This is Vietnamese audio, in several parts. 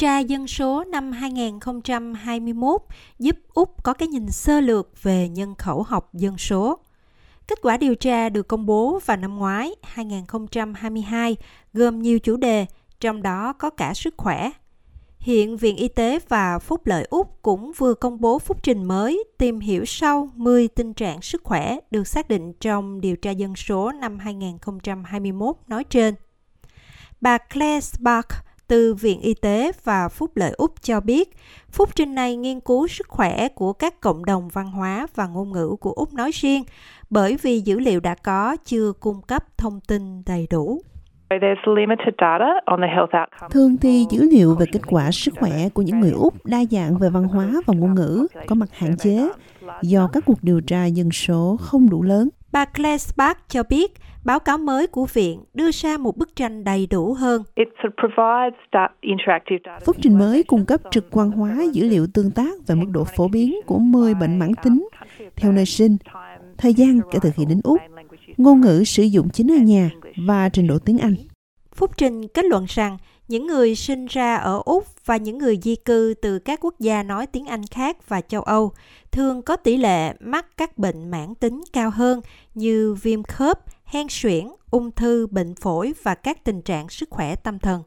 tra dân số năm 2021 giúp Úc có cái nhìn sơ lược về nhân khẩu học dân số. Kết quả điều tra được công bố vào năm ngoái 2022 gồm nhiều chủ đề, trong đó có cả sức khỏe. Hiện Viện Y tế và Phúc lợi Úc cũng vừa công bố phúc trình mới tìm hiểu sâu 10 tình trạng sức khỏe được xác định trong điều tra dân số năm 2021 nói trên. Bà Claire Spark từ Viện Y tế và Phúc lợi Úc cho biết, phúc trình này nghiên cứu sức khỏe của các cộng đồng văn hóa và ngôn ngữ của Úc nói riêng, bởi vì dữ liệu đã có chưa cung cấp thông tin đầy đủ. Thường thì dữ liệu về kết quả sức khỏe của những người Úc đa dạng về văn hóa và ngôn ngữ có mặt hạn chế do các cuộc điều tra dân số không đủ lớn. Bà Claire Spark cho biết, báo cáo mới của viện đưa ra một bức tranh đầy đủ hơn. Phúc trình mới cung cấp trực quan hóa dữ liệu tương tác về mức độ phổ biến của 10 bệnh mãn tính theo nơi sinh, thời gian kể từ khi đến Úc, ngôn ngữ sử dụng chính ở nhà và trình độ tiếng Anh. Phúc Trình kết luận rằng những người sinh ra ở Úc và những người di cư từ các quốc gia nói tiếng Anh khác và châu Âu thường có tỷ lệ mắc các bệnh mãn tính cao hơn như viêm khớp, hen suyễn, ung thư, bệnh phổi và các tình trạng sức khỏe tâm thần.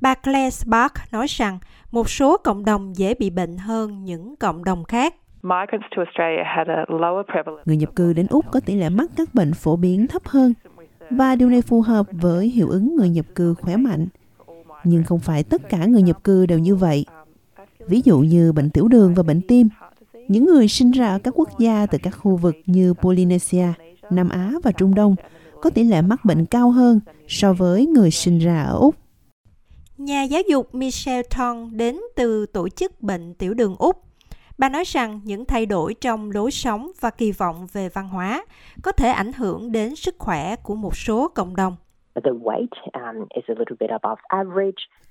Bà Claire Spark nói rằng một số cộng đồng dễ bị bệnh hơn những cộng đồng khác. Người nhập cư đến Úc có tỷ lệ mắc các bệnh phổ biến thấp hơn và điều này phù hợp với hiệu ứng người nhập cư khỏe mạnh. Nhưng không phải tất cả người nhập cư đều như vậy. Ví dụ như bệnh tiểu đường và bệnh tim, những người sinh ra ở các quốc gia từ các khu vực như Polynesia, Nam Á và Trung Đông có tỷ lệ mắc bệnh cao hơn so với người sinh ra ở Úc. Nhà giáo dục Michelle Tong đến từ tổ chức bệnh tiểu đường Úc Bà nói rằng những thay đổi trong lối sống và kỳ vọng về văn hóa có thể ảnh hưởng đến sức khỏe của một số cộng đồng. Um,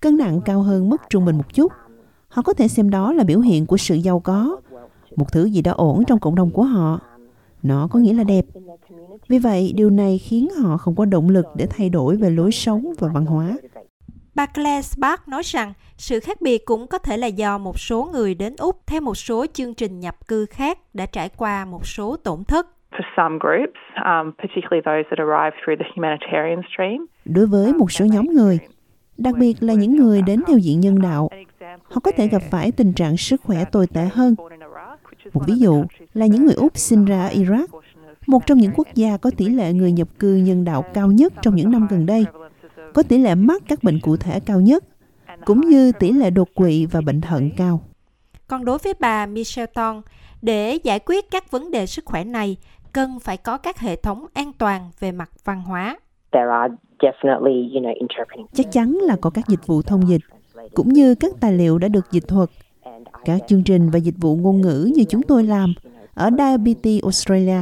Cân nặng cao hơn mức trung bình một chút. Họ có thể xem đó là biểu hiện của sự giàu có, một thứ gì đó ổn trong cộng đồng của họ. Nó có nghĩa là đẹp. Vì vậy, điều này khiến họ không có động lực để thay đổi về lối sống và văn hóa. Bà Claire Spark nói rằng sự khác biệt cũng có thể là do một số người đến Úc theo một số chương trình nhập cư khác đã trải qua một số tổn thất. Um, Đối với một số nhóm người, đặc biệt là những người đến theo diện nhân đạo, họ có thể gặp phải tình trạng sức khỏe tồi tệ hơn. Một ví dụ là những người Úc sinh ra ở Iraq, một trong những quốc gia có tỷ lệ người nhập cư nhân đạo cao nhất trong những năm gần đây – có tỷ lệ mắc các bệnh cụ thể cao nhất, cũng như tỷ lệ đột quỵ và bệnh thận cao. Còn đối với bà Michelle Ton, để giải quyết các vấn đề sức khỏe này, cần phải có các hệ thống an toàn về mặt văn hóa. Chắc chắn là có các dịch vụ thông dịch, cũng như các tài liệu đã được dịch thuật, các chương trình và dịch vụ ngôn ngữ như chúng tôi làm ở Diabetes Australia.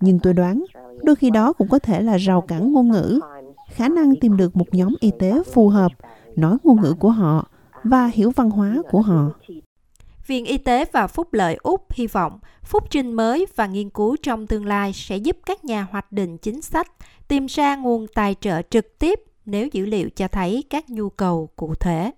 Nhưng tôi đoán, đôi khi đó cũng có thể là rào cản ngôn ngữ khả năng tìm được một nhóm y tế phù hợp, nói ngôn ngữ của họ và hiểu văn hóa của họ. Viện Y tế và Phúc lợi Úc hy vọng phúc trình mới và nghiên cứu trong tương lai sẽ giúp các nhà hoạch định chính sách tìm ra nguồn tài trợ trực tiếp nếu dữ liệu cho thấy các nhu cầu cụ thể.